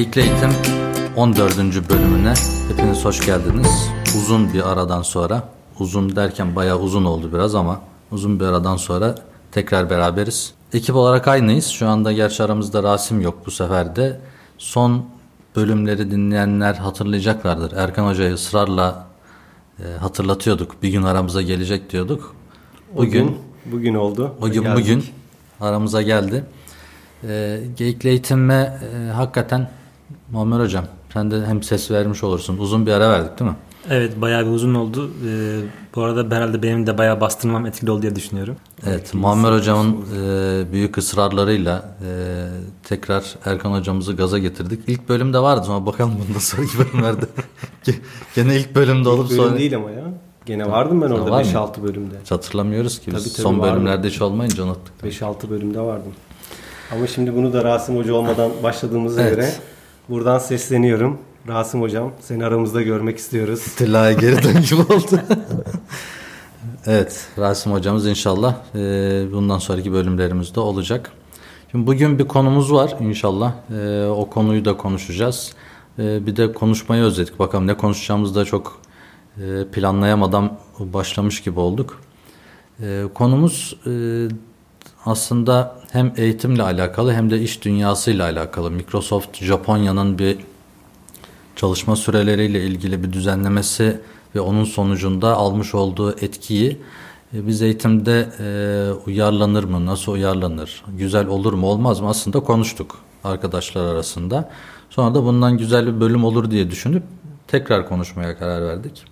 Geyikli Eğitim 14. bölümüne hepiniz hoş geldiniz. Uzun bir aradan sonra, uzun derken bayağı uzun oldu biraz ama uzun bir aradan sonra tekrar beraberiz. Ekip olarak aynıyız. Şu anda gerçi aramızda Rasim yok bu sefer de. Son bölümleri dinleyenler hatırlayacaklardır. Erkan Hoca'yı ısrarla e, hatırlatıyorduk. Bir gün aramıza gelecek diyorduk. Bugün bugün, bugün oldu. O gün bugün aramıza geldi. E, Geyikli eğitime e, hakikaten Muammer Hocam sen de hem ses vermiş olursun. Uzun bir ara verdik değil mi? Evet bayağı bir uzun oldu. Ee, bu arada herhalde benim de bayağı bastırmam etkili oldu diye düşünüyorum. Evet Muammer Hocam'ın e, büyük ısrarlarıyla e, tekrar Erkan Hocamızı gaza getirdik. İlk bölümde vardı ama bakalım bundan sonraki bölümlerde. Gene ilk bölümde olup ilk bölüm sonra... değil ama ya. Gene vardım ben orada 5-6 bölümde. Hiç hatırlamıyoruz ki. Tabii, tabii, Son bölümlerde hiç olmayınca unuttuk. 5-6 bölümde vardım. Ama şimdi bunu da Rasim Hoca olmadan başladığımıza evet. göre buradan sesleniyorum. Rasim Hocam seni aramızda görmek istiyoruz. Tilla'ya geri dön gibi oldu. evet Rasim Hocamız inşallah e, bundan sonraki bölümlerimizde olacak. Şimdi bugün bir konumuz var inşallah. E, o konuyu da konuşacağız. E, bir de konuşmayı özledik. Bakalım ne konuşacağımızı da çok e, planlayamadan başlamış gibi olduk. Konumuz aslında hem eğitimle alakalı hem de iş dünyasıyla alakalı. Microsoft Japonya'nın bir çalışma süreleriyle ilgili bir düzenlemesi ve onun sonucunda almış olduğu etkiyi e, biz eğitimde e, uyarlanır mı, nasıl uyarlanır, güzel olur mu, olmaz mı aslında konuştuk arkadaşlar arasında. Sonra da bundan güzel bir bölüm olur diye düşünüp tekrar konuşmaya karar verdik.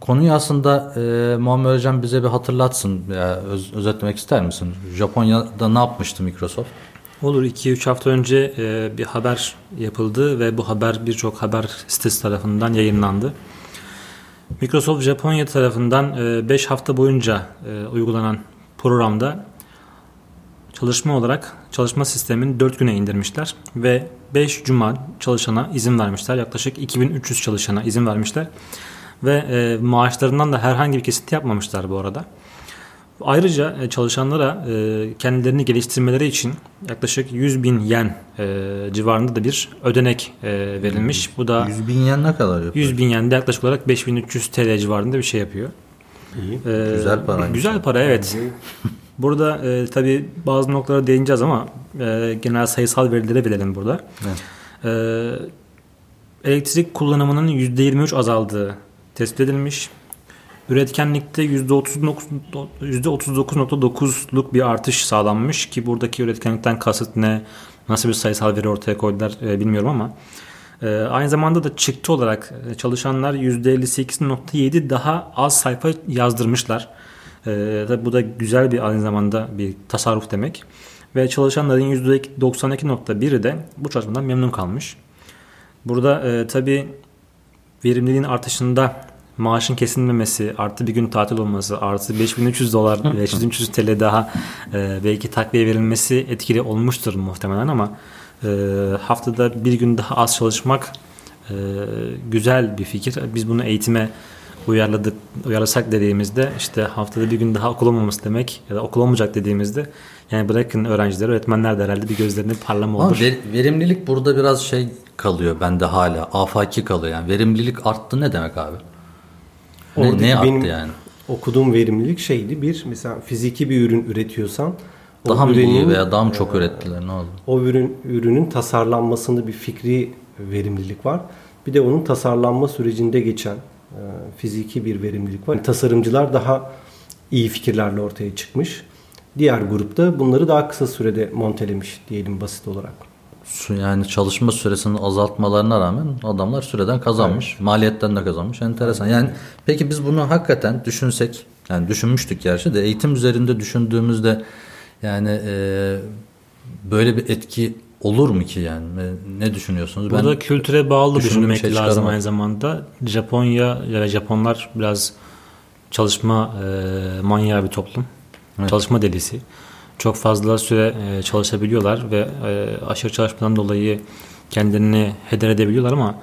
Konuyu aslında e, Muammer Hocam bize bir hatırlatsın, ya, öz, özetlemek ister misin? Japonya'da ne yapmıştı Microsoft? Olur 2-3 hafta önce e, bir haber yapıldı ve bu haber birçok haber sitesi tarafından yayınlandı. Microsoft Japonya tarafından 5 e, hafta boyunca e, uygulanan programda çalışma olarak çalışma sistemini 4 güne indirmişler ve 5 cuma çalışana izin vermişler. Yaklaşık 2300 çalışana izin vermişler ve e, maaşlarından da herhangi bir kesinti yapmamışlar bu arada. Ayrıca e, çalışanlara e, kendilerini geliştirmeleri için yaklaşık 100 bin yen e, civarında da bir ödenek verilmiş. Bu da 100 bin yen ne kadar yapıyor? 100 bin yen de yaklaşık olarak 5300 TL civarında bir şey yapıyor. İyi. Ee, güzel para. Güzel para evet. burada e, tabi bazı noktalara değineceğiz ama e, genel sayısal verilere verelim burada. Evet. E, elektrik kullanımının %23 azaldığı tespit edilmiş. Üretkenlikte %39.9'luk bir artış sağlanmış ki buradaki üretkenlikten kasıt ne, nasıl bir sayısal veri ortaya koydular e, bilmiyorum ama e, aynı zamanda da çıktı olarak e, çalışanlar %58.7 daha az sayfa yazdırmışlar. Bu da güzel bir aynı zamanda bir tasarruf demek. Ve çalışanların %92.1'i de bu çalışmadan memnun kalmış. Burada e, tabi verimliliğin artışında maaşın kesilmemesi, artı bir gün tatil olması, artı 5300 dolar, 5300 TL daha e, belki takviye verilmesi etkili olmuştur muhtemelen ama e, haftada bir gün daha az çalışmak e, güzel bir fikir. Biz bunu eğitime uyarladık, uyarlasak dediğimizde işte haftada bir gün daha okul olmaması demek ya da okul olmayacak dediğimizde yani bırakın öğrencileri öğretmenler de herhalde bir gözlerinde parlama olur. Ver, verimlilik burada biraz şey kalıyor bende hala afaki kalıyor yani verimlilik arttı ne demek abi? Ne, ne benim yani? Okuduğum verimlilik şeydi bir mesela fiziki bir ürün üretiyorsan daha mı iyi veya daha mı çok e, ürettiler ne oldu? O ürün ürünün tasarlanmasında bir fikri verimlilik var. Bir de onun tasarlanma sürecinde geçen e, fiziki bir verimlilik var. Tasarımcılar daha iyi fikirlerle ortaya çıkmış. Diğer grupta bunları daha kısa sürede montelemiş diyelim basit olarak yani çalışma süresini azaltmalarına rağmen adamlar süreden kazanmış. Evet. Maliyetten de kazanmış. Enteresan. Yani peki biz bunu hakikaten düşünsek yani düşünmüştük gerçi de eğitim üzerinde düşündüğümüzde yani e, böyle bir etki olur mu ki yani? Ne düşünüyorsunuz? Burada ben kültüre bağlı düşünmek şey lazım aynı zamanda. Japonya ya Japonlar biraz çalışma e, manyağı bir toplum. Evet. Çalışma delisi çok fazla süre e, çalışabiliyorlar ve e, aşırı çalışmadan dolayı kendilerini heder edebiliyorlar ama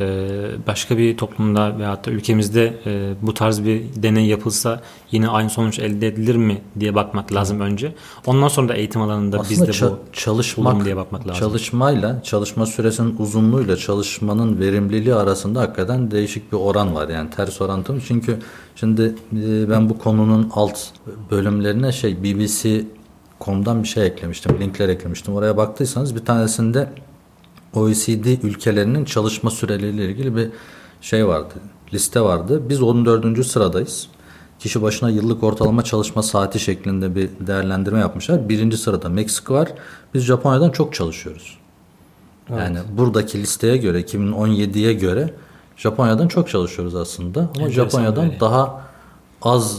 e, başka bir toplumda veyahut da ülkemizde e, bu tarz bir deney yapılsa yine aynı sonuç elde edilir mi diye bakmak lazım önce. Ondan sonra da eğitim alanında Aslında biz de ça- bu çalışmak diye bakmak lazım. çalışmayla çalışma süresinin uzunluğuyla çalışmanın verimliliği arasında hakikaten değişik bir oran var yani ters orantı mı? Çünkü şimdi ben bu konunun alt bölümlerine şey BBC.com'dan bir şey eklemiştim, linkler eklemiştim. Oraya baktıysanız bir tanesinde OECD ülkelerinin çalışma süreleriyle ilgili bir şey vardı, liste vardı. Biz 14. sıradayız. Kişi başına yıllık ortalama çalışma saati şeklinde bir değerlendirme yapmışlar. Birinci sırada Meksika var. Biz Japonya'dan çok çalışıyoruz. Yani buradaki listeye göre 2017'ye göre Japonya'dan çok çalışıyoruz aslında. Ama Enteresan Japonya'dan daha az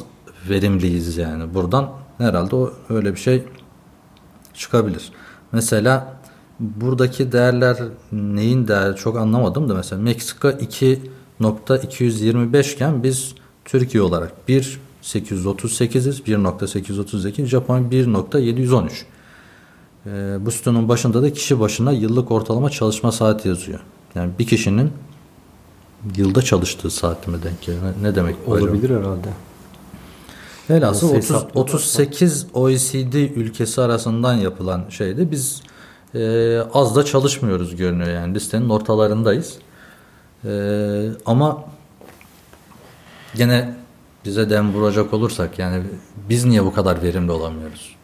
verimliyiz yani. Buradan herhalde o öyle bir şey çıkabilir. Mesela buradaki değerler neyin değeri çok anlamadım da mesela Meksika 2.225 iken biz Türkiye olarak 1.838'iz 1.832 Japonya 1.713 ee, bu sütunun başında da kişi başına yıllık ortalama çalışma saati yazıyor. Yani bir kişinin yılda çalıştığı saat mi denk geliyor? Ne- demek? Olabilir herhalde. Velhasıl Nasıl 30, hesaplarlar? 38 OECD ülkesi arasından yapılan şeyde biz e, az da çalışmıyoruz görünüyor yani listenin ortalarındayız. E, ama gene bize dem vuracak olursak yani biz niye bu kadar verimli olamıyoruz?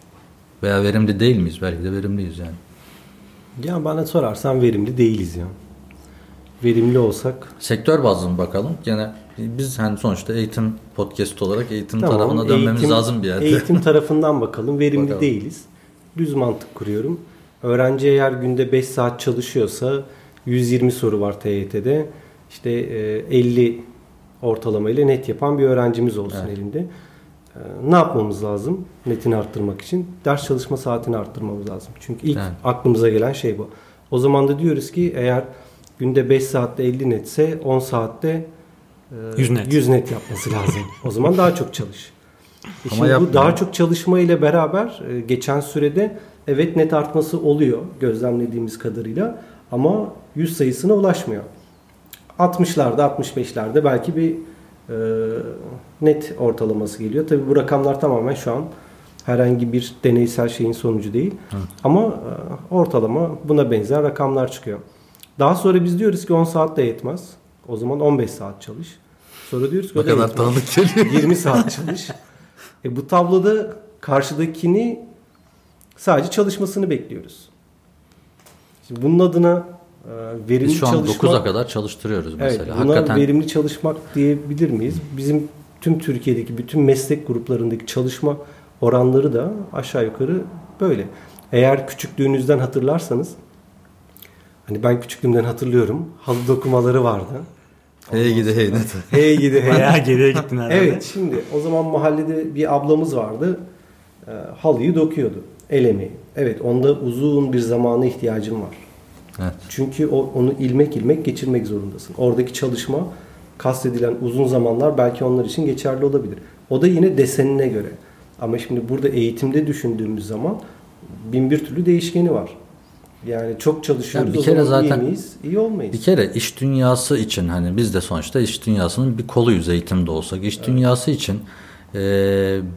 Veya verimli değil miyiz? Belki de verimliyiz yani. Ya bana sorarsan verimli değiliz ya. Verimli olsak Sektör bazlı mı bakalım? Gene biz hani sonuçta eğitim podcast olarak eğitim Tamam, tarafına dönmemiz eğitim- lazım bir yerde. Eğitim tarafından bakalım. Verimli Bakalım. değiliz. Düz mantık kuruyorum. Öğrenci eğer günde 5 saat çalışıyorsa 120 soru var TYT'de. İşte e, 50 ortalama ile net yapan bir öğrencimiz olsun Evet. elinde. E, Ne yapmamız lazım netini arttırmak için? Ders çalışma saatini arttırmamız lazım. Çünkü ilk Evet. aklımıza gelen şey bu. O zaman da diyoruz ki eğer günde 5 saatte 50 netse 10 saatte e, 100 net. 100 net yapması lazım. o zaman daha çok çalış. E Şimdi bu daha çok çalışma ile beraber e, geçen sürede evet net artması oluyor gözlemlediğimiz kadarıyla ama 100 sayısına ulaşmıyor. 60'larda 65'lerde belki bir e, net ortalaması geliyor. Tabi bu rakamlar tamamen şu an herhangi bir deneysel şeyin sonucu değil. Ama e, ortalama buna benzer rakamlar çıkıyor. Daha sonra biz diyoruz ki 10 saat de yetmez. O zaman 15 saat çalış. Sonra diyoruz ki kadar tanıdık geliyor. 20 saat çalış. E bu tabloda karşıdakini sadece çalışmasını bekliyoruz. Şimdi bunun adına e, verimli Biz şu an çalışmak 9'a kadar çalıştırıyoruz Evet, mesela. buna Hakikaten verimli çalışmak diyebilir miyiz? Bizim tüm Türkiye'deki bütün meslek gruplarındaki çalışma oranları da aşağı yukarı böyle. Eğer küçüklüğünüzden hatırlarsanız hani ben küçüklüğümden hatırlıyorum. Halı dokumaları vardı. Hey gidi hey net. Hey gidi hey. Bayağı geriye gittin herhalde. Evet şimdi o zaman mahallede bir ablamız vardı. E, halıyı dokuyordu. El emeği. Evet onda uzun bir zamana ihtiyacım var. Evet. Çünkü o, onu ilmek ilmek geçirmek zorundasın. Oradaki çalışma kastedilen uzun zamanlar belki onlar için geçerli olabilir. O da yine desenine göre. Ama şimdi burada eğitimde düşündüğümüz zaman bin bir türlü değişkeni var. Yani çok çalışıyoruz Yani bir kere zaman iyi zaten- miyiz? İyi olmayız. Bir kere iş dünyası için hani biz de sonuçta iş dünyasının bir koluyuz eğitimde olsak. İş dünyası için e,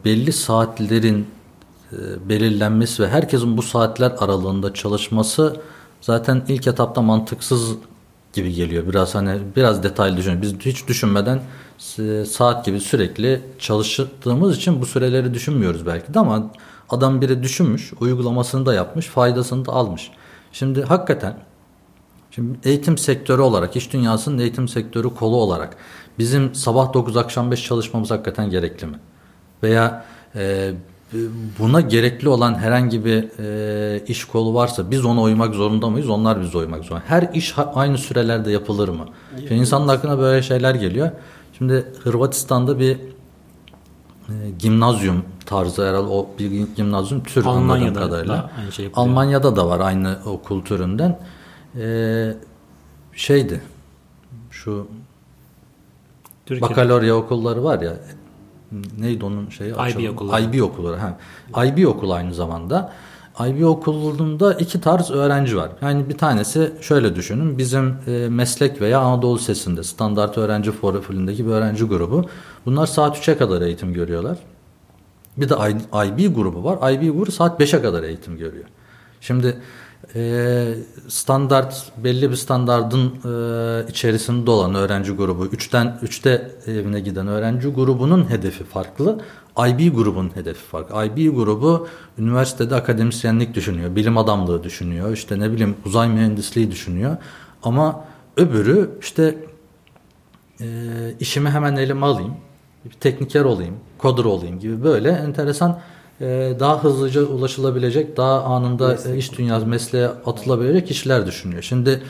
belli saatlerin e, belirlenmesi ve herkesin bu saatler aralığında çalışması zaten ilk etapta mantıksız gibi geliyor. Biraz hani biraz detaylı düşün. Biz hiç düşünmeden e, saat gibi sürekli çalıştığımız için bu süreleri düşünmüyoruz belki de ama adam biri düşünmüş, uygulamasını da yapmış, faydasını da almış. Şimdi hakikaten Şimdi eğitim sektörü olarak, iş dünyasının eğitim sektörü kolu olarak bizim sabah 9 akşam 5 çalışmamız hakikaten gerekli mi? Veya e, buna gerekli olan herhangi bir e, iş kolu varsa biz ona uymak zorunda mıyız? Onlar bize uymak zorunda. Her iş aynı sürelerde yapılır mı? Şimdi insanın aklına böyle şeyler geliyor. Şimdi Hırvatistan'da bir gimnazyum tarzı herhalde o bir gimnazyum tür Almanya'da kadarıyla. da aynı şey yapılıyor. Almanya'da da var aynı okul türünden. Ee, şeydi şu Türkiye'de bakalorya okulları var ya neydi onun şeyi? IB Açılımı? okulları. IB okulları. Ha. IB okulu aynı zamanda. IB okulunda iki tarz öğrenci var. Yani bir tanesi şöyle düşünün. Bizim e, meslek veya Anadolu Sesi'nde standart öğrenci profilindeki bir öğrenci grubu. Bunlar saat 3'e kadar eğitim görüyorlar. Bir de IB grubu var. IB grubu saat 5'e kadar eğitim görüyor. Şimdi e, standart belli bir standardın e, içerisinde olan öğrenci grubu 3'ten 3'te evine giden öğrenci grubunun hedefi farklı. IB grubun hedefi farklı. IB grubu üniversitede akademisyenlik düşünüyor, bilim adamlığı düşünüyor, işte ne bileyim uzay mühendisliği düşünüyor. Ama öbürü işte e, işimi hemen elime alayım, bir tekniker olayım, kodur olayım gibi böyle enteresan e, daha hızlıca ulaşılabilecek, daha anında Meslek. iş dünyası mesleğe atılabilecek kişiler düşünüyor. Şimdi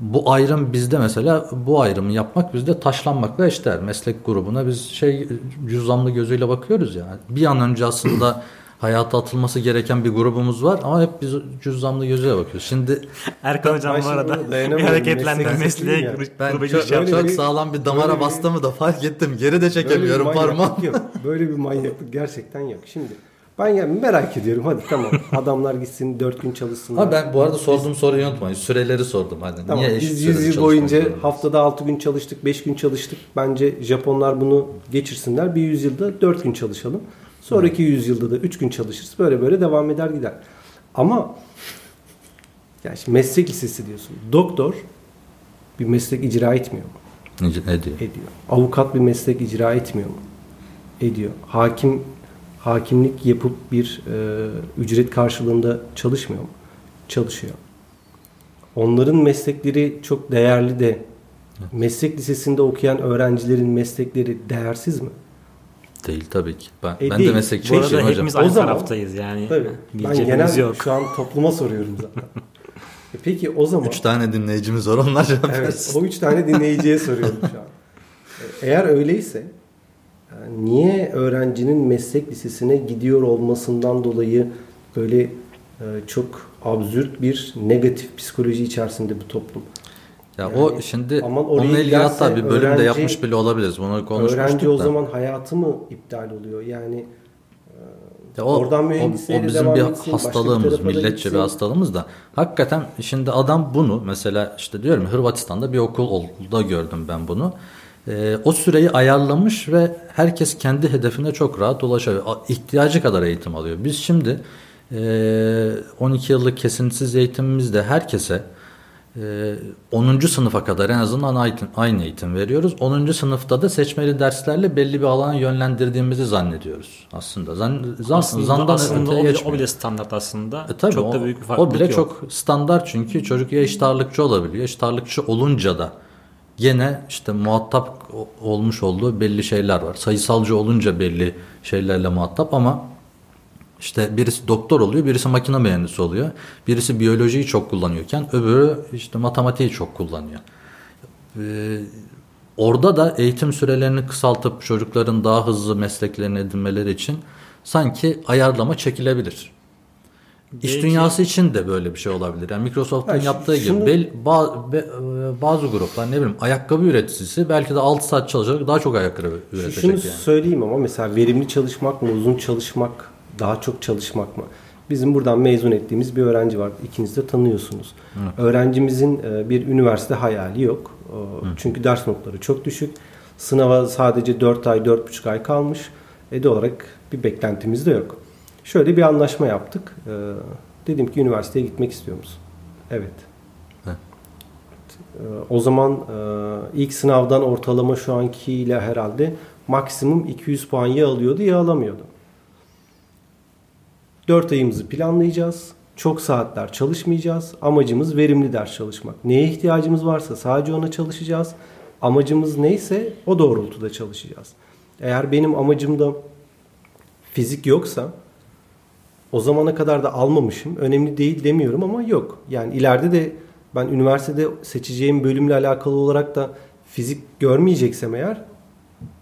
bu ayrım bizde mesela bu ayrımı yapmak bizde taşlanmakla eşdeğer. Meslek grubuna biz şey cüzdanlı gözüyle bakıyoruz ya. Bir an önce aslında hayata atılması gereken bir grubumuz var ama hep biz cüzdanlı gözüyle bakıyoruz. Şimdi Erkan hocam bu arada bir hareketlendik mesleğe ben çok, çok, çok sağlam bir damara bastığımı da fark ettim. Geri de çekemiyorum parmağım. Böyle bir manyaklık gerçekten yok. Şimdi ben yani merak ediyorum hadi tamam adamlar gitsin 4 gün çalışsınlar. Ha ben bu arada sorduğum soruyu unutmayın. Süreleri sordum hani. Tamam, Niye biz 100 yıl boyunca haftada 6 gün çalıştık 5 gün çalıştık. Bence Japonlar bunu geçirsinler. Bir yüzyılda 4 gün çalışalım. Sonraki hmm. yüzyılda da 3 gün çalışırız. Böyle böyle devam eder gider. Ama yani şimdi meslek lisesi diyorsun. Doktor bir meslek icra etmiyor mu? Ediyor. Ediyor. Avukat bir meslek icra etmiyor mu? Ediyor. Hakim hakimlik yapıp bir e, ücret karşılığında çalışmıyor mu? Çalışıyor. Onların meslekleri çok değerli de meslek lisesinde okuyan öğrencilerin meslekleri değersiz mi? Değil tabii ki. Ben, e ben değil. de meslekçiyim hocam. hepimiz aynı o zaman, taraftayız yani. Tabii. Ben genel yok. şu an topluma soruyorum zaten. e peki o zaman... Üç tane dinleyicimiz var onlar Evet o üç tane dinleyiciye soruyorum şu an. E, eğer öyleyse niye öğrencinin meslek lisesine gidiyor olmasından dolayı böyle e, çok absürt bir negatif psikoloji içerisinde bu toplum. Ya yani, o şimdi onunla ilgili hatta bir bölümde öğrenci, yapmış bile olabiliriz. Bunu konuşmuştuk Öğrenci o da. zaman hayatı mı iptal oluyor? Yani ya o, oradan mühendisliğe o, o bizim bir etsin, hastalığımız, milletçe gitsin. bir hastalığımız da. Hakikaten şimdi adam bunu mesela işte diyorum Hırvatistan'da bir okulda gördüm ben bunu. E, o süreyi ayarlamış ve herkes kendi hedefine çok rahat ulaşabiliyor. İhtiyacı kadar eğitim alıyor. Biz şimdi e, 12 yıllık kesintisiz eğitimimizde herkese e, 10. sınıfa kadar en azından aynı eğitim veriyoruz. 10. sınıfta da seçmeli derslerle belli bir alana yönlendirdiğimizi zannediyoruz aslında. Zan, zan, aslında, zandan aslında o, bile, o bile standart aslında. E, tabii, çok o, da büyük bir farklılık O bile yok. çok standart çünkü çocuk ya eşit ağırlıkçı olabiliyor. Eşit ağırlıkçı olunca da gene işte muhatap olmuş olduğu belli şeyler var. Sayısalcı olunca belli şeylerle muhatap ama işte birisi doktor oluyor, birisi makine mühendisi oluyor. Birisi biyolojiyi çok kullanıyorken öbürü işte matematiği çok kullanıyor. Ee, orada da eğitim sürelerini kısaltıp çocukların daha hızlı mesleklerini edinmeleri için sanki ayarlama çekilebilir. İş dünyası için de böyle bir şey olabilir. Yani Microsoft'un yani yaptığı şunu... gibi bel, ba, be, e, bazı gruplar ne bileyim ayakkabı üreticisi belki de 6 saat çalışacak daha çok ayakkabı üretecek Şunu yani. söyleyeyim ama mesela verimli çalışmak mı uzun çalışmak daha çok çalışmak mı? Bizim buradan mezun ettiğimiz bir öğrenci var. İkiniz de tanıyorsunuz. Hı. Öğrencimizin e, bir üniversite hayali yok. Hı. Çünkü ders notları çok düşük. Sınava sadece 4 ay 4,5 ay kalmış. E olarak bir beklentimiz de yok. Şöyle bir anlaşma yaptık. Ee, dedim ki üniversiteye gitmek istiyor musun? Evet. Ee, o zaman e, ilk sınavdan ortalama şu ankiyle herhalde maksimum 200 puan ya alıyordu ya alamıyordu. 4 ayımızı planlayacağız. Çok saatler çalışmayacağız. Amacımız verimli ders çalışmak. Neye ihtiyacımız varsa sadece ona çalışacağız. Amacımız neyse o doğrultuda çalışacağız. Eğer benim amacımda fizik yoksa o zamana kadar da almamışım. Önemli değil demiyorum ama yok. Yani ileride de ben üniversitede seçeceğim bölümle alakalı olarak da fizik görmeyeceksem eğer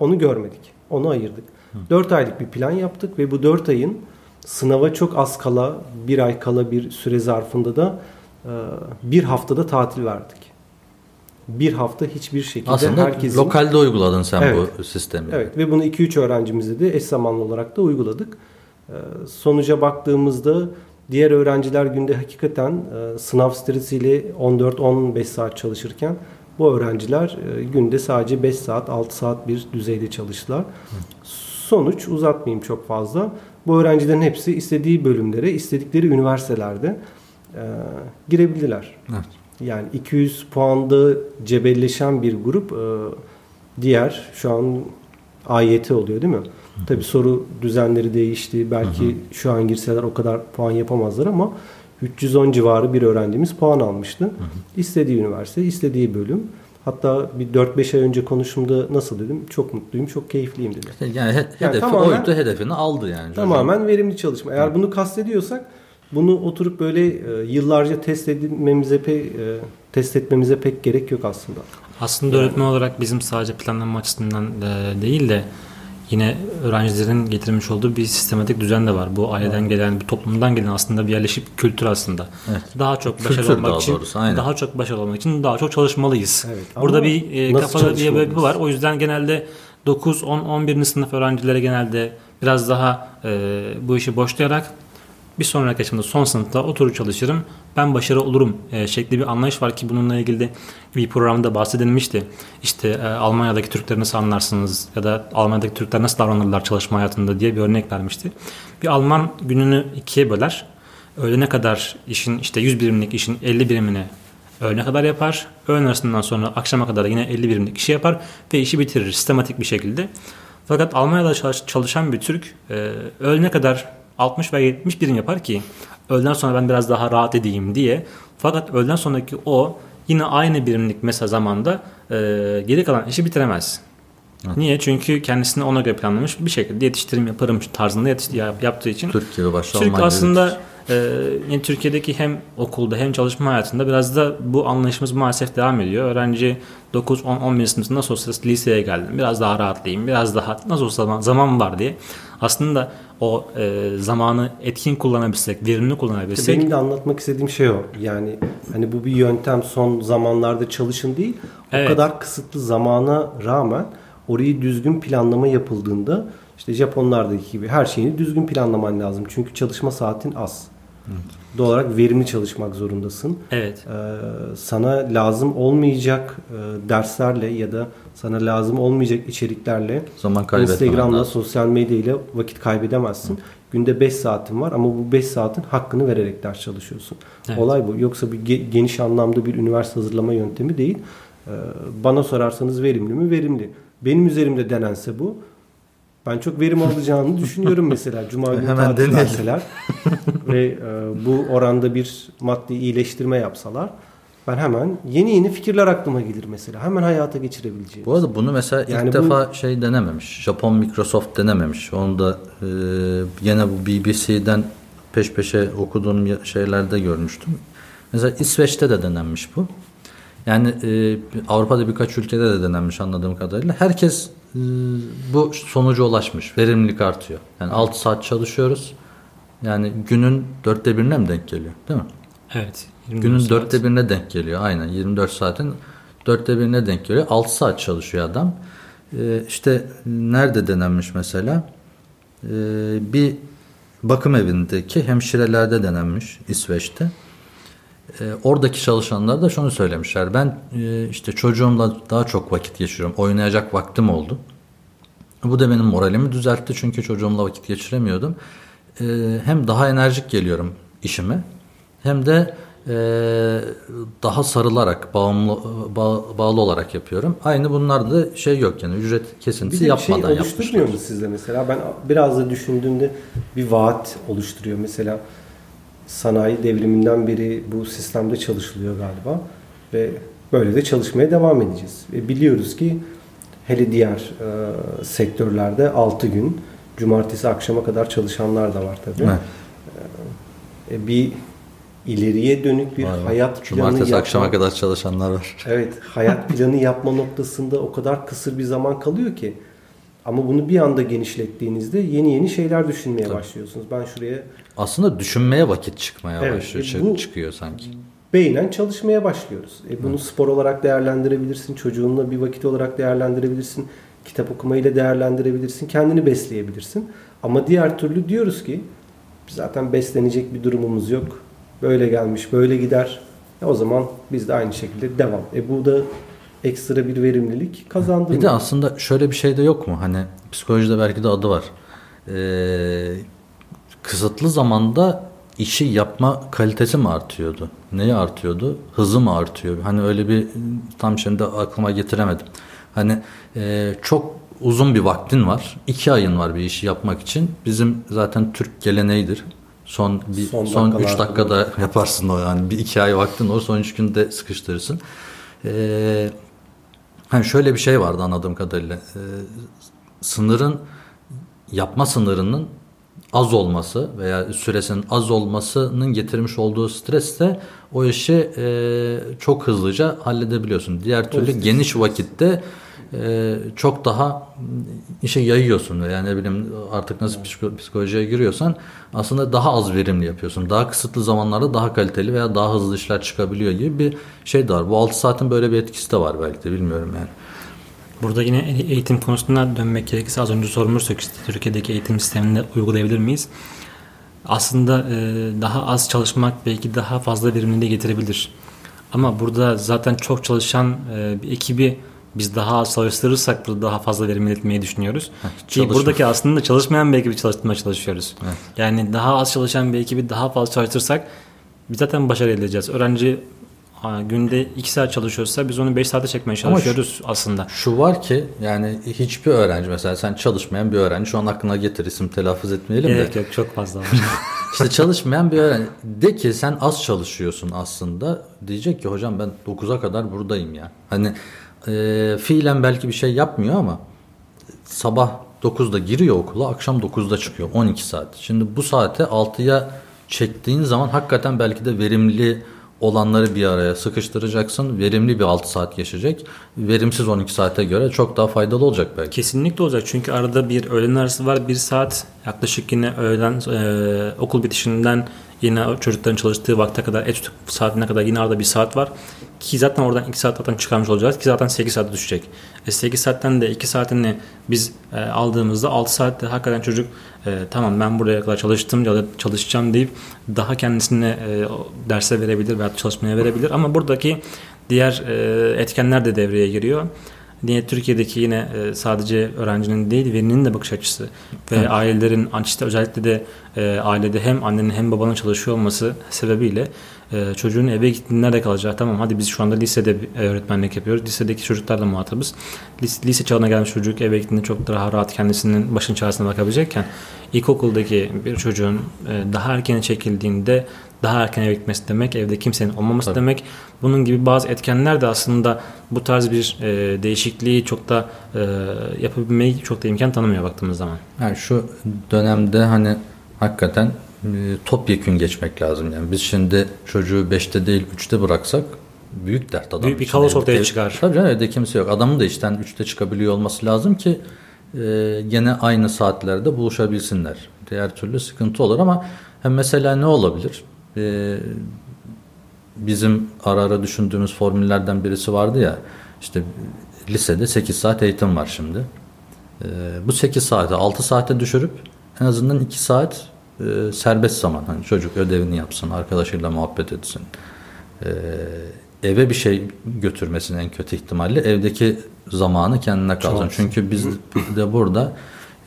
onu görmedik. Onu ayırdık. Hı. 4 aylık bir plan yaptık ve bu 4 ayın sınava çok az kala, bir ay kala bir süre zarfında da e, bir haftada tatil verdik. Bir hafta hiçbir şekilde Aslında herkesin... lokalde uyguladın sen evet, bu sistemi. Evet ve bunu 2-3 öğrencimizde de eş zamanlı olarak da uyguladık. Ee, sonuca baktığımızda Diğer öğrenciler günde hakikaten e, sınav stresiyle 14-15 saat çalışırken bu öğrenciler e, günde sadece 5 saat 6 saat bir düzeyde çalıştılar. Sonuç uzatmayayım çok fazla. Bu öğrencilerin hepsi istediği bölümlere, istedikleri üniversitelerde e, girebildiler. Evet. Yani 200 puanda cebelleşen bir grup e, diğer şu an AYT oluyor değil mi? Tabi soru düzenleri değişti. Belki şu an girseler o kadar puan yapamazlar ama 310 civarı bir öğrencimiz puan almıştı. İstediği üniversite, istediği bölüm. Hatta bir 4-5 ay önce konuşumda nasıl dedim? Çok mutluyum, çok keyifliyim dedi. Yani, he- hedefi tamamen- oydu, hedefini aldı yani. Tamamen verimli çalışma. Eğer bunu kastediyorsak bunu oturup böyle e, yıllarca test edilmemize pe- e, test etmemize pek gerek yok aslında. Aslında öğretmen olarak bizim sadece planlama açısından e, değil de yine öğrencilerin getirmiş olduğu bir sistematik düzen de var. Bu aileden gelen, bu toplumdan gelen aslında bir yerleşik kültür aslında. Evet. Daha çok Kültür başarılı olmak daha için, doğrusu, aynen. daha çok başarılı olmak için daha çok çalışmalıyız. Evet, Burada bir e, nasıl kafada diye bir çalışmalıyız? var. O yüzden genelde 9, 10, 11. sınıf öğrencilere genelde biraz daha e, bu işi boşlayarak bir sonraki yaşımda son sınıfta oturup çalışırım. Ben başarılı olurum e, şekli bir anlayış var ki bununla ilgili bir programda bahsedilmişti. İşte e, Almanya'daki Türkleri nasıl anlarsınız ya da Almanya'daki Türkler nasıl davranırlar çalışma hayatında diye bir örnek vermişti. Bir Alman gününü ikiye böler. Öğlene kadar işin işte 100 birimlik işin 50 birimini öğlene kadar yapar. Öğlen arasından sonra akşama kadar yine 50 birimlik işi yapar ve işi bitirir sistematik bir şekilde. Fakat Almanya'da çalış- çalışan bir Türk e, öğlene kadar 60 ve 70 birim yapar ki öğleden sonra ben biraz daha rahat edeyim diye. Fakat öğleden sonraki o yine aynı birimlik mesela zamanda e, geri kalan işi bitiremez. Niye? Çünkü kendisini ona göre planlamış bir şekilde yetiştirim yaparım tarzında yetiş- yap- yaptığı için. Türk gibi başta Türk aslında e, yani Türkiye'deki hem okulda hem çalışma hayatında biraz da bu anlayışımız maalesef devam ediyor. Öğrenci 9 10 11 sınıfında olsa liseye geldim. Biraz daha rahatlayayım. Biraz daha nasıl olsa zaman, zaman var diye. Aslında o e, zamanı etkin kullanabilsek, verimli kullanabilsek Benim de anlatmak istediğim şey o. Yani hani bu bir yöntem son zamanlarda çalışın değil. O Evet. kadar kısıtlı zamana rağmen orayı düzgün planlama yapıldığında işte Japonlardaki gibi her şeyini düzgün planlaman lazım. Çünkü çalışma saatin az. Doğal olarak verimli çalışmak zorundasın. evet. Ee, sana lazım olmayacak e, derslerle ya da sana lazım olmayacak içeriklerle Zaman Instagram'la, lazım. sosyal medyayla vakit kaybedemezsin. Günde 5 saatin var ama bu 5 saatin hakkını vererek ders çalışıyorsun. Evet. Olay bu. Yoksa bir ge- geniş anlamda bir üniversite hazırlama yöntemi değil. Ee, bana sorarsanız verimli mi? Verimli. Benim üzerimde denense bu. Ben çok verim alacağını düşünüyorum mesela. Cuma günü Hemen ve e, bu oranda bir maddi iyileştirme yapsalar ben hemen yeni yeni fikirler aklıma gelir mesela. Hemen hayata geçirebileceğim. Bu arada bunu mesela Yani ilk bu- defa şey denememiş. Japon Microsoft denememiş. Onu da e, yine bu BBC'den peş peşe okuduğum şeylerde görmüştüm. Mesela İsveç'te de denenmiş bu. Yani e, Avrupa'da birkaç ülkede de denenmiş anladığım kadarıyla. Herkes e, bu sonuca ulaşmış. Verimlilik artıyor. Yani 6 saat çalışıyoruz. Yani günün dörtte birine mi denk geliyor? Değil mi? Evet. 24 Günün saat. dörtte birine denk geliyor. Aynen 24 saatin dörtte birine denk geliyor. 6 saat çalışıyor adam. Ee, işte nerede denenmiş mesela? Ee, bir bakım evindeki hemşirelerde denenmiş İsveç'te. Ee, oradaki çalışanlar da şunu söylemişler. Ben e, işte çocuğumla daha çok vakit geçiriyorum. Oynayacak vaktim oldu. Bu da benim moralimi düzeltti çünkü çocuğumla vakit geçiremiyordum. Ee, hem daha enerjik geliyorum işime hem de e, daha sarılarak bağımlı bağ- bağlı olarak yapıyorum. Aynı bunlarda da şey yok yani ücret Bir kesintisi de yapmadan şey oluşturmuyor mu sizde mesela? Ben biraz da düşündüğümde bir vaat oluşturuyor. Mesela sanayi devriminden beri bu sistemde çalışılıyor galiba. Ve böyle de çalışmaya devam edeceğiz. Ve biliyoruz ki hele diğer e, sektörlerde 6 gün cumartesi akşama kadar çalışanlar da var tabii. Evet. E, bir ileriye dönük bir Var, hayat planı Cumartesi yapma- akşama kadar çalışanlar var. Evet, hayat planı yapma noktasında o kadar kısır bir zaman kalıyor ki. Ama bunu bir anda genişlettiğinizde yeni yeni şeyler düşünmeye başlıyorsunuz. Ben şuraya Aslında düşünmeye vakit çıkmaya Evet, başlıyor, e, bu- çıkıyor sanki. beynen çalışmaya başlıyoruz. E bunu spor olarak değerlendirebilirsin, çocuğunla bir vakit olarak değerlendirebilirsin, kitap okumayla değerlendirebilirsin, kendini besleyebilirsin. Ama diğer türlü diyoruz ki Zaten beslenecek bir durumumuz yok. Böyle gelmiş, böyle gider. E o zaman biz de aynı şekilde devam. E bu da ekstra bir verimlilik kazandırmıyor. Bir de aslında şöyle bir şey de yok mu? Hani psikolojide belki de adı var. Ee, kısıtlı zamanda işi yapma kalitesi mi artıyordu? Neyi artıyordu? Hızı mı artıyor? Hani öyle bir tam şimdi aklıma getiremedim. Hani e, çok uzun bir vaktin var. iki ayın var bir işi yapmak için. Bizim zaten Türk geleneğidir. Son bir son, son üç dakikada yaparsın o yani bir iki ay vaktin olur son üç günde sıkıştırırsın. Ee, hani şöyle bir şey vardı anladığım kadarıyla. Ee, sınırın yapma sınırının az olması veya süresinin az olmasının getirmiş olduğu stres de o işi e, çok hızlıca halledebiliyorsun. Diğer türlü geniş vakitte e, çok daha işe yayıyorsun yani ne bileyim artık nasıl psikolojiye giriyorsan aslında daha az verimli yapıyorsun. Daha kısıtlı zamanlarda daha kaliteli veya daha hızlı işler çıkabiliyor gibi bir şey de var. Bu 6 saatin böyle bir etkisi de var belki de bilmiyorum yani. Burada yine eğitim konusuna dönmek gerekirse az önce sormuştuk işte Türkiye'deki eğitim sisteminde uygulayabilir miyiz? Aslında e, daha az çalışmak belki daha fazla verimliliği getirebilir. Ama burada zaten çok çalışan e, bir ekibi biz daha az çalıştırırsak burada daha fazla verim etmeyi düşünüyoruz. Heh, Ki buradaki aslında çalışmayan bir ekibi çalıştırmaya çalışıyoruz. Evet. Yani daha az çalışan bir ekibi daha fazla çalıştırsak biz zaten başarı elde edeceğiz. Öğrenci günde 2 saat çalışıyorsa biz onu 5 saate çekmeye çalışıyoruz şu, aslında. Şu var ki yani hiçbir öğrenci mesela sen çalışmayan bir öğrenci şu an aklına getir isim telaffuz etmeyelim de. Evet yok çok fazla var. işte çalışmayan bir öğrenci de ki sen az çalışıyorsun aslında diyecek ki hocam ben 9'a kadar buradayım ya. Hani e, fiilen belki bir şey yapmıyor ama sabah 9'da giriyor okula akşam 9'da çıkıyor 12 saat. Şimdi bu saate 6'ya çektiğin zaman hakikaten belki de verimli olanları bir araya sıkıştıracaksın. Verimli bir 6 saat geçecek. Verimsiz 12 saate göre çok daha faydalı olacak belki. Kesinlikle olacak. Çünkü arada bir öğlen arası var. Bir saat yaklaşık yine öğlen e, okul bitişinden yine çocukların çalıştığı vakte kadar etüt saatine kadar yine arada bir saat var. Ki zaten oradan 2 saat zaten çıkarmış olacağız ki zaten 8 saate düşecek. E 8 saatten de 2 saatini biz e, aldığımızda 6 saatte hakikaten çocuk e, tamam ben buraya kadar çalıştım ya da çalışacağım deyip daha kendisine e, derse verebilir veya çalışmaya verebilir. Ama buradaki diğer e, etkenler de devreye giriyor. Niye Türkiye'deki yine e, sadece öğrencinin değil velinin de bakış açısı ve evet. ailelerin işte özellikle de e, ailede hem annenin hem babanın çalışıyor olması sebebiyle e, çocuğun eve gittiğinde nerede kalacak? Tamam hadi biz şu anda lisede öğretmenlik yapıyoruz. Lisedeki çocuklarla muhatabız. Lise, lise çağına gelmiş çocuk eve gittiğinde çok daha rahat kendisinin başın çaresine bakabilecekken ilkokuldaki bir çocuğun e, daha erken çekildiğinde daha erken eve gitmesi demek, evde kimsenin olmaması Tabii. demek. Bunun gibi bazı etkenler de aslında bu tarz bir e, değişikliği çok da e, yapabilmeyi çok da imkan tanımıyor baktığımız zaman. Yani şu dönemde hani hakikaten e, topyekün geçmek lazım. Yani biz şimdi çocuğu 5'te değil 3'te bıraksak büyük dert adam. Büyük bir kaos ortaya ev, çıkar. Tabii canım evde kimse yok. Adamın da işten 3'te çıkabiliyor olması lazım ki e, gene aynı saatlerde buluşabilsinler. Diğer türlü sıkıntı olur ama hem mesela ne olabilir? E, bizim ara ara düşündüğümüz formüllerden birisi vardı ya işte lisede 8 saat eğitim var şimdi. E, bu 8 saate 6 saate düşürüp en azından 2 saat e, serbest zaman. Hani çocuk ödevini yapsın, arkadaşıyla muhabbet etsin. E, eve bir şey götürmesinin en kötü ihtimalle evdeki zamanı kendine kalsın. Çok. Çünkü biz de burada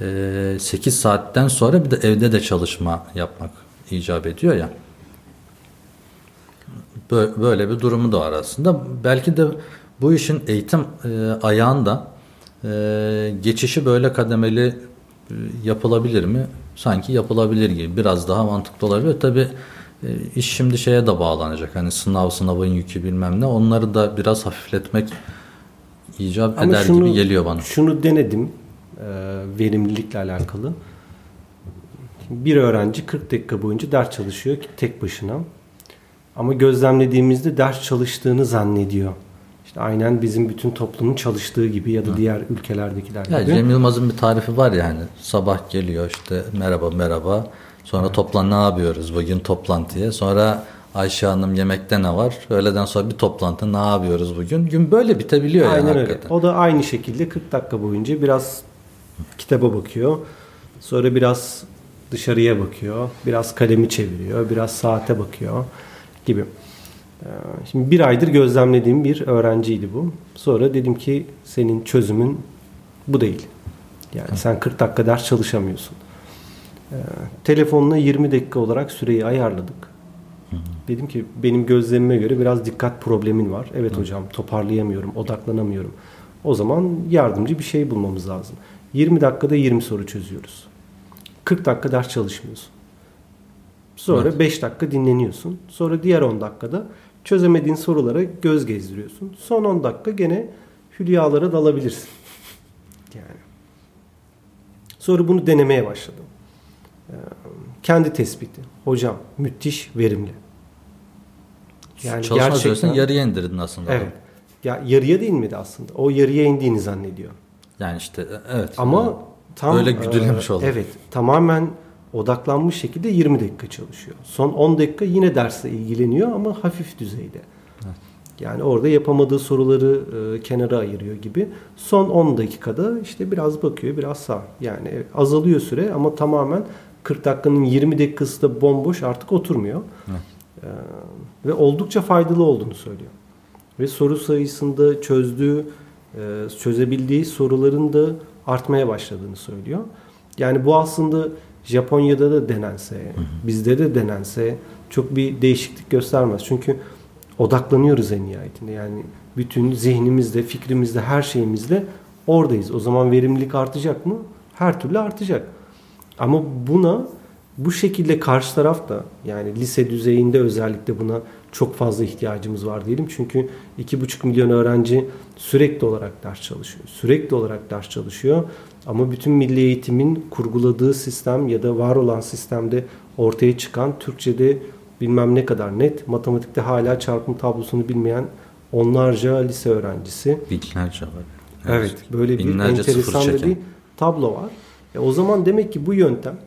e, 8 saatten sonra bir de evde de çalışma yapmak icap ediyor ya böyle bir durumu da var aslında. Belki de bu işin eğitim e, ayağında e, geçişi böyle kademeli e, yapılabilir mi? Sanki yapılabilir gibi. Biraz daha mantıklı olabilir. Tabi e, iş şimdi şeye de bağlanacak. Hani sınav sınavın yükü bilmem ne. Onları da biraz hafifletmek icap Ama eder şunu, gibi geliyor bana. Şunu denedim e, verimlilikle alakalı. Bir öğrenci 40 dakika boyunca ders çalışıyor tek başına. Ama gözlemlediğimizde ders çalıştığını zannediyor. İşte aynen bizim bütün toplumun çalıştığı gibi ya da Hı. diğer ülkelerdekiler gibi. Cem Yılmaz'ın bir tarifi var yani. Sabah geliyor işte merhaba merhaba. Sonra evet. toplan ne yapıyoruz bugün toplantıya. Sonra Ayşe Hanım yemekte ne var? Öğleden sonra bir toplantı ne yapıyoruz bugün? Gün böyle bitebiliyor Aynen yani öyle. hakikaten. O da aynı şekilde 40 dakika boyunca biraz kitaba bakıyor. Sonra biraz dışarıya bakıyor, biraz kalemi çeviriyor, biraz saate bakıyor gibi. Ee, Şimdi bir aydır gözlemlediğim bir öğrenciydi bu. Sonra dedim ki senin çözümün bu değil. Yani sen 40 dakika ders çalışamıyorsun. Ee, telefonuna 20 dakika olarak süreyi ayarladık. Dedim ki benim gözlemime göre biraz dikkat problemin var. Evet hocam toparlayamıyorum, odaklanamıyorum. O zaman yardımcı bir şey bulmamız lazım. 20 dakikada 20 soru çözüyoruz. 40 dakika ders çalışmıyorsun. Sonra Evet. 5 dakika dinleniyorsun. Sonra diğer 10 dakikada çözemediğin sorulara göz gezdiriyorsun. Son 10 dakika gene hülyalara dalabilirsin. Yani. Sonra bunu denemeye başladım. Ee, kendi tespiti. Hocam müthiş verimli. Yani Çalışma gerçekten yarıya indirdin aslında. Evet. Ya yarıya da inmedi aslında. O yarıya indiğini zannediyor. Yani işte e, evet. Ama tam Öyle güdülemiş e, oldu. Evet. Tamamen odaklanmış şekilde 20 dakika çalışıyor. Son 10 dakika yine dersle ilgileniyor ama hafif düzeyde. Yani orada yapamadığı soruları e, kenara ayırıyor gibi. Son 10 dakikada işte biraz bakıyor, biraz sağ. Yani azalıyor süre ama tamamen 40 dakikanın 20 dakikası da bomboş artık oturmuyor. Evet. E, ve oldukça faydalı olduğunu söylüyor. Ve soru sayısında çözdüğü, e, çözebildiği soruların da artmaya başladığını söylüyor. Yani bu aslında Japonya'da da denense, bizde de denense çok bir değişiklik göstermez. Çünkü odaklanıyoruz en nihayetinde. Yani bütün zihnimizde, fikrimizde, her şeyimizle oradayız. O zaman verimlilik artacak mı? Her türlü artacak. Ama buna bu şekilde karşı taraf da yani lise düzeyinde özellikle buna çok fazla ihtiyacımız var diyelim. Çünkü 2,5 milyon öğrenci sürekli olarak ders çalışıyor. Sürekli olarak ders çalışıyor. Ama bütün milli eğitimin kurguladığı sistem ya da var olan sistemde ortaya çıkan Türkçe'de bilmem ne kadar net, matematikte hala çarpım tablosunu bilmeyen onlarca lise öğrencisi. Binlerce var. Evet, böyle bir Binlerce sıfır enteresan da bir tablo var. E, o zaman demek ki bu yöntem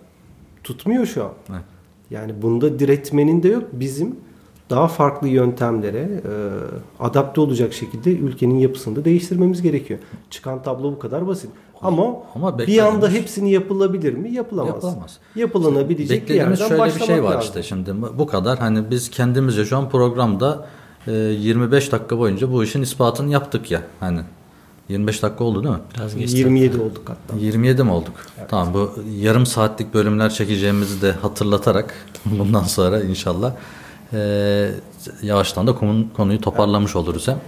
tutmuyor şu an. Evet. Yani bunda diretmenin de yok. Bizim daha farklı yöntemlere e, adapte olacak şekilde ülkenin yapısını da değiştirmemiz gerekiyor. Çıkan tablo bu kadar basit. Ama, Ama bir anda hepsini yapılabilir mi? Yapılamaz. Yapılamaz. Yapılanabilecek bir Beklediğimiz yerden şöyle bir başlamak şey var lazım. işte şimdi bu kadar hani biz kendimizce şu an programda e, 25 dakika boyunca bu işin ispatını yaptık ya hani 25 dakika oldu değil mi? Biraz geçti. 27 olduk hatta. 27 mi olduk? Tamam bu yarım saatlik bölümler çekeceğimizi de hatırlatarak bundan sonra inşallah e, yavaştan da konu- konuyu toparlamış oluruz hem.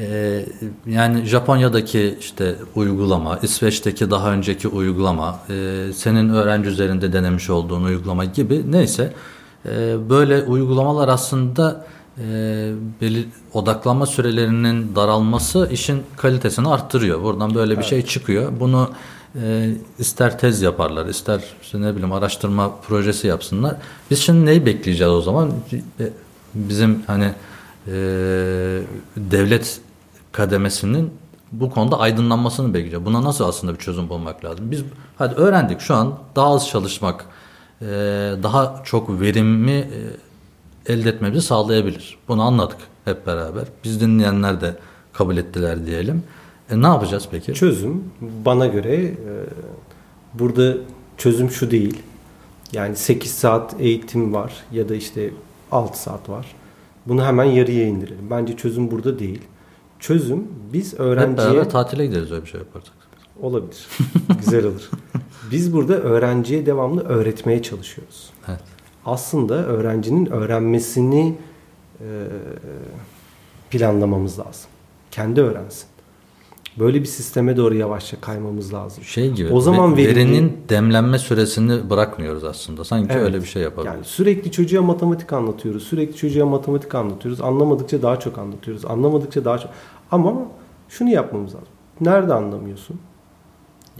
E, yani Japonya'daki işte uygulama, İsveç'teki daha önceki uygulama, e, senin öğrenci üzerinde denemiş olduğun uygulama gibi neyse e, böyle uygulamalar aslında e, belir- odaklanma sürelerinin daralması işin kalitesini arttırıyor. Buradan böyle bir şey çıkıyor. Bunu e, ister tez yaparlar, ister işte ne bileyim araştırma projesi yapsınlar. Biz şimdi neyi bekleyeceğiz o zaman? E, Bizim hani e, devlet kademesinin bu konuda aydınlanmasını bekleyeceğiz. Buna nasıl aslında bir çözüm bulmak lazım? Biz hadi öğrendik şu an daha az çalışmak, e, daha çok verimi e, elde etmemizi sağlayabilir. Bunu anladık hep beraber. Biz dinleyenler de kabul ettiler diyelim. E, ne yapacağız peki? Çözüm bana göre e, burada çözüm şu değil. Yani 8 saat eğitim var ya da işte 6 saat var. Bunu hemen yarıya indirelim. Bence çözüm burada değil. Çözüm biz Hep öğrenciye beraber tatile gideriz öyle bir şey yaparsak. olabilir. Güzel olur. Biz burada öğrenciye devamlı öğretmeye çalışıyoruz. Evet. Aslında öğrencinin öğrenmesini e, planlamamız lazım. Kendi öğrensin. Böyle bir sisteme doğru yavaşça kaymamız lazım. Şey gibi. O zaman ve- verimli- verinin demlenme süresini bırakmıyoruz aslında. Sanki Evet. öyle bir şey yapabiliriz. Yani sürekli çocuğa matematik anlatıyoruz. Sürekli çocuğa matematik anlatıyoruz. Anlamadıkça daha çok anlatıyoruz. Anlamadıkça daha çok. Ama şunu yapmamız lazım. Nerede anlamıyorsun?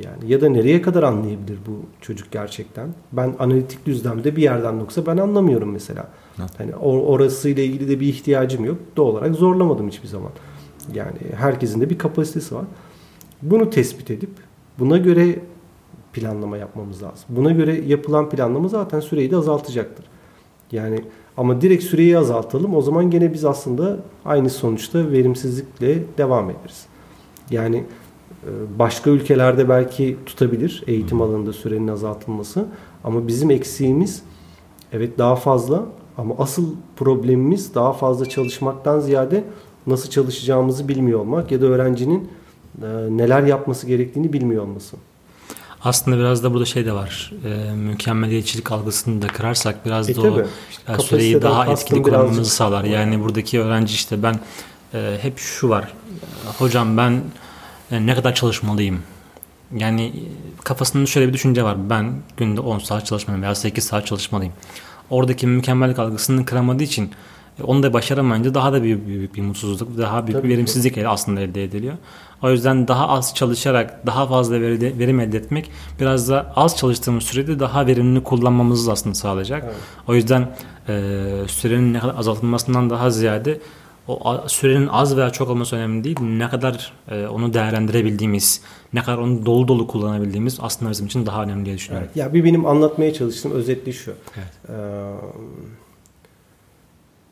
Yani ya da nereye kadar anlayabilir bu çocuk gerçekten? Ben analitik düzlemde bir yerden yoksa ben anlamıyorum mesela. Evet. Hani or- orasıyla ilgili de bir ihtiyacım yok. Doğal olarak zorlamadım hiçbir zaman. Yani herkesin de bir kapasitesi var. Bunu tespit edip buna göre planlama yapmamız lazım. Buna göre yapılan planlama zaten süreyi de azaltacaktır. Yani ama direkt süreyi azaltalım o zaman gene biz aslında aynı sonuçta verimsizlikle devam ederiz. Yani başka ülkelerde belki tutabilir eğitim alanında sürenin azaltılması. Ama bizim eksiğimiz evet daha fazla ama asıl problemimiz daha fazla çalışmaktan ziyade nasıl çalışacağımızı bilmiyor olmak ya da öğrencinin e, neler yapması gerektiğini bilmiyor olması. Aslında biraz da burada şey de var. E, mükemmeliyetçilik algısını da kırarsak biraz e, da o işte süreyi daha etkili kullanmamızı sağlar. Yani buradaki öğrenci işte ben e, hep şu var. Hocam ben e, ne kadar çalışmalıyım? Yani kafasında şöyle bir düşünce var. Ben günde 10 saat çalışmalıyım veya 8 saat çalışmalıyım. Oradaki mükemmellik algısını kıramadığı için e, onu da başaramayınca daha da büyük, büyük bir mutsuzluk, daha büyük Tabii bir verimsizlik ki. aslında elde ediliyor. O yüzden daha az çalışarak daha fazla veri, verim elde etmek biraz da az çalıştığımız sürede daha verimli kullanmamızı aslında sağlayacak. Evet. O yüzden e, sürenin ne kadar azaltılmasından daha ziyade o sürenin az veya çok olması önemli değil. Ne kadar e, onu değerlendirebildiğimiz, ne kadar onu dolu dolu kullanabildiğimiz aslında bizim için daha önemli diye düşünüyorum. Evet. Ya bir benim anlatmaya çalıştığım özetli şu. Evet. Ee,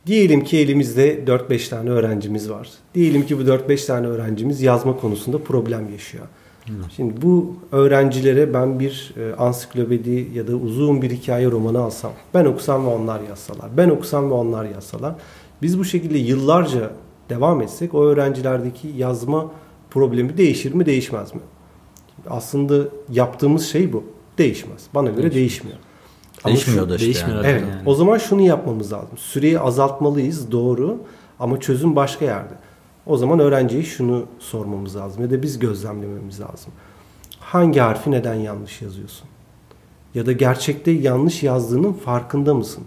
diyelim ki elimizde 4-5 tane öğrencimiz var. Diyelim ki bu 4-5 tane öğrencimiz yazma konusunda problem yaşıyor. Şimdi bu öğrencilere ben bir e, ansiklopedi ya da uzun bir hikaye romanı alsam, ben okusam ve onlar yazsalar, ben okusam ve onlar yazsalar, biz bu şekilde yıllarca devam etsek o öğrencilerdeki yazma problemi değişir mi değişmez mi? Aslında yaptığımız şey bu. Değişmez. Bana göre Değişmiyor. değişmiyor. Değişmiyor da işte. Değişmiyor yani. Evet. Yani. O zaman şunu yapmamız lazım. Süreyi azaltmalıyız doğru ama çözüm başka yerde. O zaman öğrenciye şunu sormamız lazım ya da biz gözlemlememiz lazım. Hangi harfi neden yanlış yazıyorsun? Ya da gerçekte yanlış yazdığının farkında mısın?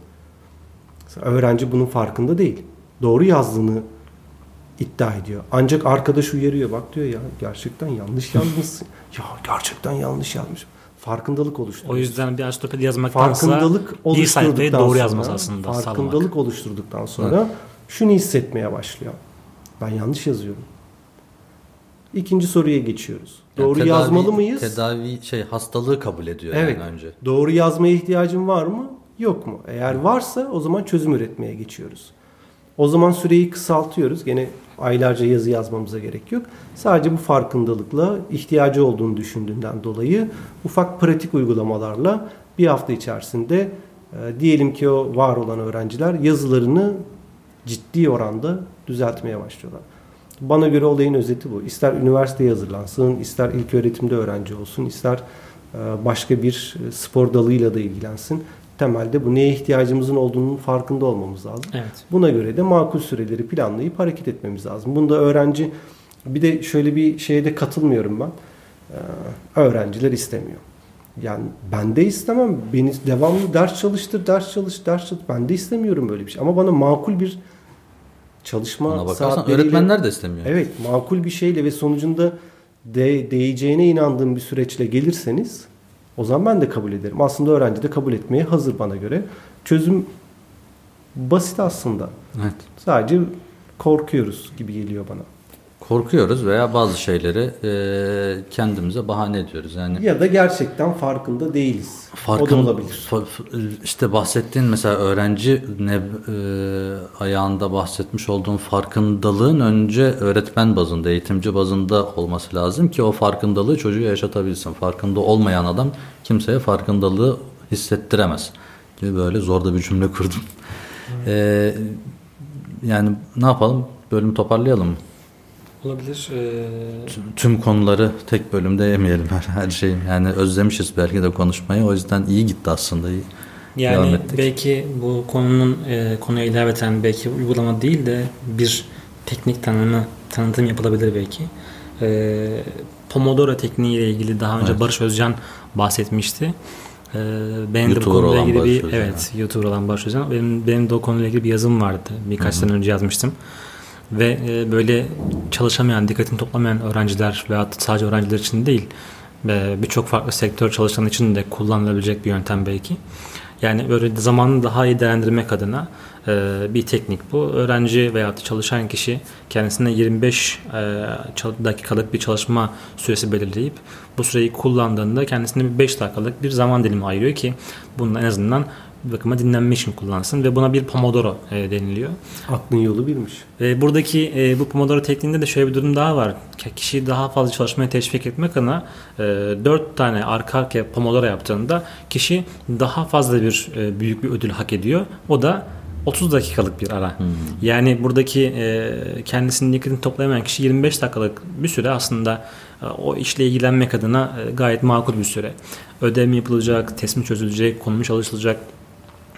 Öğrenci bunun farkında değil. Doğru yazdığını iddia ediyor. Ancak arkadaş uyarıyor. Bak diyor ya gerçekten yanlış yazmışsın. ya gerçekten yanlış yazmış. Farkındalık oluşturuyor. O yüzden bir ansiklopedi yazmaktansa farkındalık bir sayfayı doğru yazması aslında. Farkındalık sağlamak. oluşturduktan sonra evet. şunu hissetmeye başlıyor. Ben yanlış yazıyorum. İkinci soruya geçiyoruz. Yani doğru tedavi, yazmalı mıyız? Tedavi şey hastalığı kabul ediyor evet. yani önce. Doğru yazmaya ihtiyacım var mı? Yok mu? Eğer varsa o zaman çözüm üretmeye geçiyoruz. O zaman süreyi kısaltıyoruz. Gene aylarca yazı yazmamıza gerek yok. Sadece bu farkındalıkla ihtiyacı olduğunu düşündüğünden dolayı ufak pratik uygulamalarla bir hafta içerisinde e, diyelim ki o var olan öğrenciler yazılarını ciddi oranda düzeltmeye başlıyorlar. Bana göre olayın özeti bu. İster üniversiteye hazırlansın, ister ilk öğretimde öğrenci olsun, ister e, başka bir e, spor dalıyla da ilgilensin temelde bu neye ihtiyacımızın olduğunun farkında olmamız lazım. Evet. Buna göre de makul süreleri planlayıp hareket etmemiz lazım. Bunda öğrenci bir de şöyle bir şeye de katılmıyorum ben. Ee, öğrenciler istemiyor. Yani ben de istemem. Beni devamlı ders çalıştır, ders çalış, ders çalış. Ben de istemiyorum böyle bir şey. Ama bana makul bir çalışma saatleriyle... öğretmenler de istemiyor. Evet, makul bir şeyle ve sonucunda de, değeceğine inandığım bir süreçle gelirseniz o zaman ben de kabul ederim. Aslında öğrenci de kabul etmeye hazır bana göre. Çözüm basit aslında. Evet. Sadece korkuyoruz gibi geliyor bana. Korkuyoruz veya bazı şeyleri e, kendimize bahane ediyoruz. Yani ya da gerçekten farkında değiliz. Farkın, o da olabilir. İşte bahsettiğin mesela öğrenci ne e, ayağında bahsetmiş olduğun farkındalığın önce öğretmen bazında, eğitimci bazında olması lazım ki o farkındalığı çocuğu yaşatabilsin. Farkında olmayan adam kimseye farkındalığı hissettiremez. Gibi böyle zor da bir cümle kurdum. Hmm. E, yani ne yapalım? Bölümü toparlayalım mı? Olabilir. Ee... Tüm, tüm konuları tek bölümde yemeyelim her, her şeyi. Yani özlemişiz belki de konuşmayı. O yüzden iyi gitti aslında. İyi. Yani belki bu konunun e, konuya ilaveten belki uygulama değil de bir teknik tanımı tanıtım yapılabilir belki. E, Pomodoro tekniği ile ilgili daha önce evet. Barış Özcan bahsetmişti. E, benim YouTuber de bu konuyla ilgili bir Özcan. evet YouTuber olan Barış Özcan. Benim benim de o konuyla ilgili bir yazım vardı. Birkaç Hı-hı. sene önce yazmıştım ve e, böyle çalışamayan, dikkatini toplamayan öğrenciler veya sadece öğrenciler için değil birçok farklı sektör çalışan için de kullanılabilecek bir yöntem belki. Yani böyle zamanı daha iyi değerlendirmek adına e, bir teknik bu. Öğrenci veya çalışan kişi kendisine 25 e, dakikalık bir çalışma süresi belirleyip bu süreyi kullandığında kendisine bir 5 dakikalık bir zaman dilimi ayırıyor ki bunun en azından bakıma dinlenme için kullansın ve buna bir Pomodoro e, deniliyor. Aklın yolu birmiş. E, buradaki e, bu Pomodoro tekniğinde de şöyle bir durum daha var. Kişiyi daha fazla çalışmaya teşvik etmek adına e, 4 tane arka arkaya Pomodoro yaptığında kişi daha fazla bir e, büyük bir ödül hak ediyor. O da 30 dakikalık bir ara. Hmm. Yani buradaki e, kendisinin dikkatini toplayamayan kişi 25 dakikalık bir süre aslında e, o işle ilgilenmek adına e, gayet makul bir süre. Ödev mi yapılacak, test mi çözülecek, konu mu çalışılacak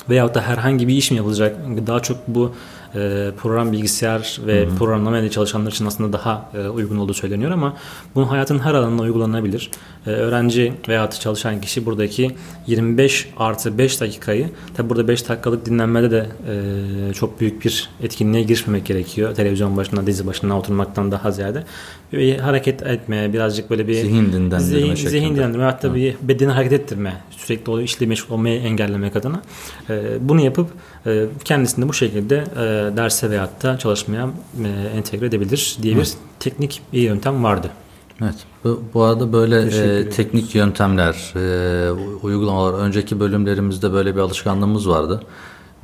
veyahut da herhangi bir iş mi yapılacak? Daha çok bu e, program bilgisayar ve hı programlama ile çalışanlar için aslında daha e, uygun olduğu söyleniyor ama bu hayatın her alanına uygulanabilir. E, öğrenci veya çalışan kişi buradaki 25 artı 5 dakikayı tabi burada 5 dakikalık dinlenmede de e, çok büyük bir etkinliğe girişmemek gerekiyor. Televizyon başına, dizi başına oturmaktan daha ziyade. Bir hareket etmeye, birazcık böyle bir zihin dinlendirme zihin, zihin dinlendirme hatta bir bedeni hareket ettirme, sürekli o işle meşgul olmayı engellemek adına. E, bunu yapıp kendisini bu şekilde e, derse veyahut da çalışmaya e, entegre edebilir diye bir teknik bir yöntem vardı. Evet. Bu, bu arada böyle e, teknik yöntemler, e, uygulamalar, önceki bölümlerimizde böyle bir alışkanlığımız vardı.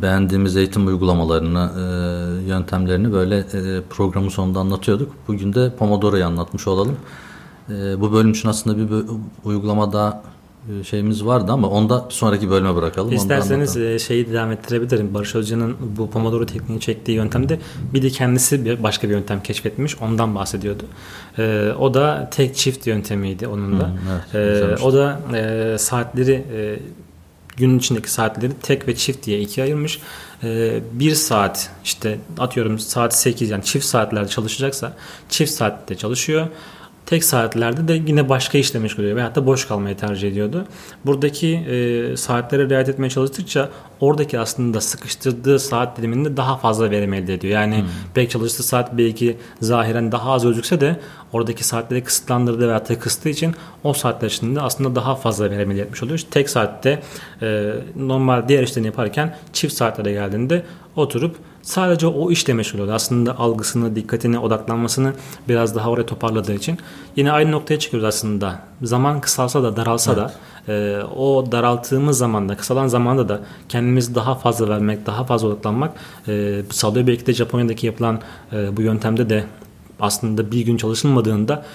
Beğendiğimiz eğitim uygulamalarını, e, yöntemlerini böyle e, programın sonunda anlatıyorduk. Bugün de Pomodoro'yu anlatmış olalım. E, bu bölüm için aslında bir uygulama daha e, şeyimiz vardı ama onda sonraki bölüme bırakalım. İsterseniz e, şeyi devam ettirebilirim. Barış Hoca'nın bu Pomodoro tekniğini çektiği yöntemde bir de kendisi bir başka bir yöntem keşfetmiş. Ondan bahsediyordu. Ee, o da tek çift yöntemiydi onun da. Hmm, evet, ee, o da e, saatleri e, günün içindeki saatleri tek ve çift diye ikiye ayırmış. Ee, bir saat işte atıyorum saat 8 yani çift saatlerde çalışacaksa çift saatte çalışıyor. Tek saatlerde de yine başka işle meşgul oluyor veyahut da boş kalmayı tercih ediyordu. Buradaki e, saatlere riayet etmeye çalıştıkça oradaki aslında sıkıştırdığı saat diliminde daha fazla verim elde ediyor. Yani hmm. belki çalıştığı saat belki zahiren daha az gözükse de oradaki saatleri kısıtlandırdığı veyahut da kıstığı için o saatler içinde aslında daha fazla verim elde etmiş oluyor. İşte tek saatte e, normal diğer işlerini yaparken çift saatlere geldiğinde oturup sadece o işle meşgul oluyor. Aslında algısını, dikkatini, odaklanmasını biraz daha oraya toparladığı için yine aynı noktaya çıkıyoruz aslında. Zaman kısalsa da daralsa evet. da e, o daralttığımız zamanda, kısalan zamanda da kendimizi daha fazla vermek, daha fazla odaklanmak e, sağlıyor. Belki de Japonya'daki yapılan e, bu yöntemde de aslında bir gün çalışılmadığında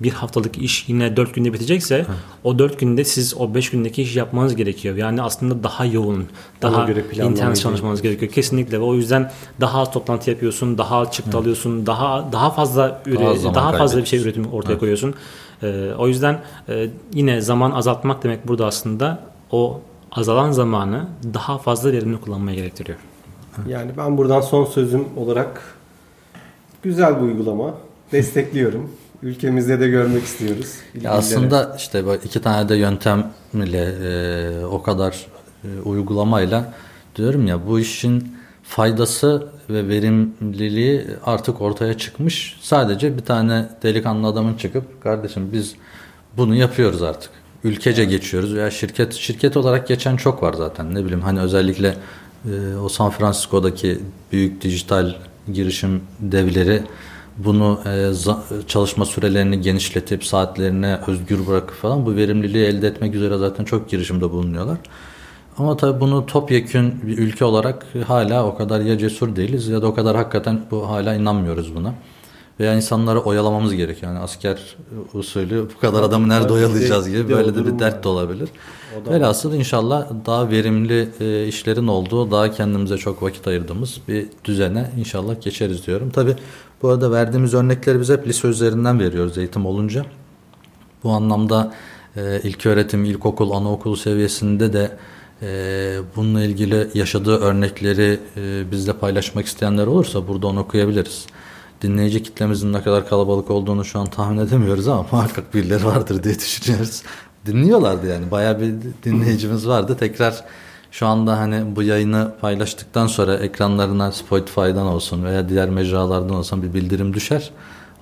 bir haftalık iş yine dört günde bitecekse Hı. o dört günde siz o beş gündeki iş yapmanız gerekiyor. Yani aslında daha yoğun, daha intens çalışmanız gerekiyor. Kesinlikle ve o yüzden daha az toplantı yapıyorsun, daha az çıktı Hı. alıyorsun, daha daha fazla üre, daha, daha fazla bir şey üretim ortaya Hı. koyuyorsun. Ee, o yüzden e, yine zaman azaltmak demek burada aslında o azalan zamanı daha fazla verimli kullanmaya gerektiriyor. Yani ben buradan son sözüm olarak güzel bir uygulama destekliyorum. Ülkemizde de görmek istiyoruz. Ya aslında işte iki tane de yöntemle e, o kadar e, uygulamayla diyorum ya bu işin faydası ve verimliliği artık ortaya çıkmış. Sadece bir tane delikanlı adamın çıkıp kardeşim biz bunu yapıyoruz artık. Ülkece geçiyoruz veya şirket şirket olarak geçen çok var zaten. Ne bileyim hani özellikle e, o San Francisco'daki büyük dijital girişim devleri bunu e, çalışma sürelerini genişletip saatlerine özgür bırakıp falan bu verimliliği elde etmek üzere zaten çok girişimde bulunuyorlar. Ama tabii bunu topyekün bir ülke olarak hala o kadar ya cesur değiliz ya da o kadar hakikaten bu hala inanmıyoruz buna. Veya insanları oyalamamız gerekiyor. Yani asker usulü bu kadar adamı nerede oyalayacağız gibi böyle de bir dert de olabilir. Velhasıl inşallah daha verimli e, işlerin olduğu, daha kendimize çok vakit ayırdığımız bir düzene inşallah geçeriz diyorum. Tabi bu arada verdiğimiz örnekleri biz hep lise üzerinden veriyoruz eğitim olunca. Bu anlamda e, ilk öğretim, ilkokul, anaokul seviyesinde de e, bununla ilgili yaşadığı örnekleri e, bizle paylaşmak isteyenler olursa burada onu okuyabiliriz. Dinleyici kitlemizin ne kadar kalabalık olduğunu şu an tahmin edemiyoruz ama muhakkak birileri vardır diye düşünüyoruz. Dinliyorlardı yani bayağı bir dinleyicimiz vardı. Tekrar şu anda hani bu yayını paylaştıktan sonra ekranlarına Spotify'dan olsun veya diğer mecralardan olsun bir bildirim düşer.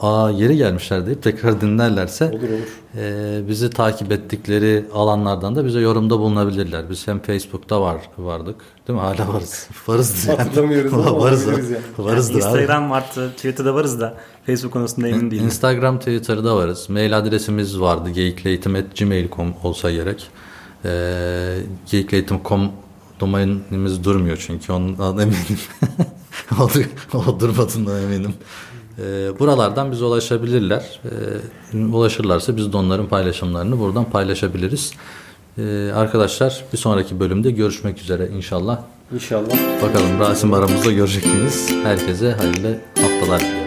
Aa yeri gelmişler deyip tekrar dinlerlerse olur, olur. E, bizi takip ettikleri alanlardan da bize yorumda bulunabilirler. Biz hem Facebook'ta var vardık değil mi? Hala varız. Varız yani. Hatırlamıyoruz ama varız. Yani. Varızdır yani Instagram vardı, Twitter'da varız da Facebook konusunda emin değilim. Instagram, Twitter'da varız. Mail adresimiz vardı. geyikleytim.gmail.com olsa gerek. E, geyikleytim.com Domainimiz durmuyor çünkü ondan eminim. o, o durmadığından eminim. E, buralardan bize ulaşabilirler. E, ulaşırlarsa biz de onların paylaşımlarını buradan paylaşabiliriz. E, arkadaşlar bir sonraki bölümde görüşmek üzere inşallah. İnşallah. Bakalım Rasim aramızda görecek miyiz? Herkese hayırlı haftalar.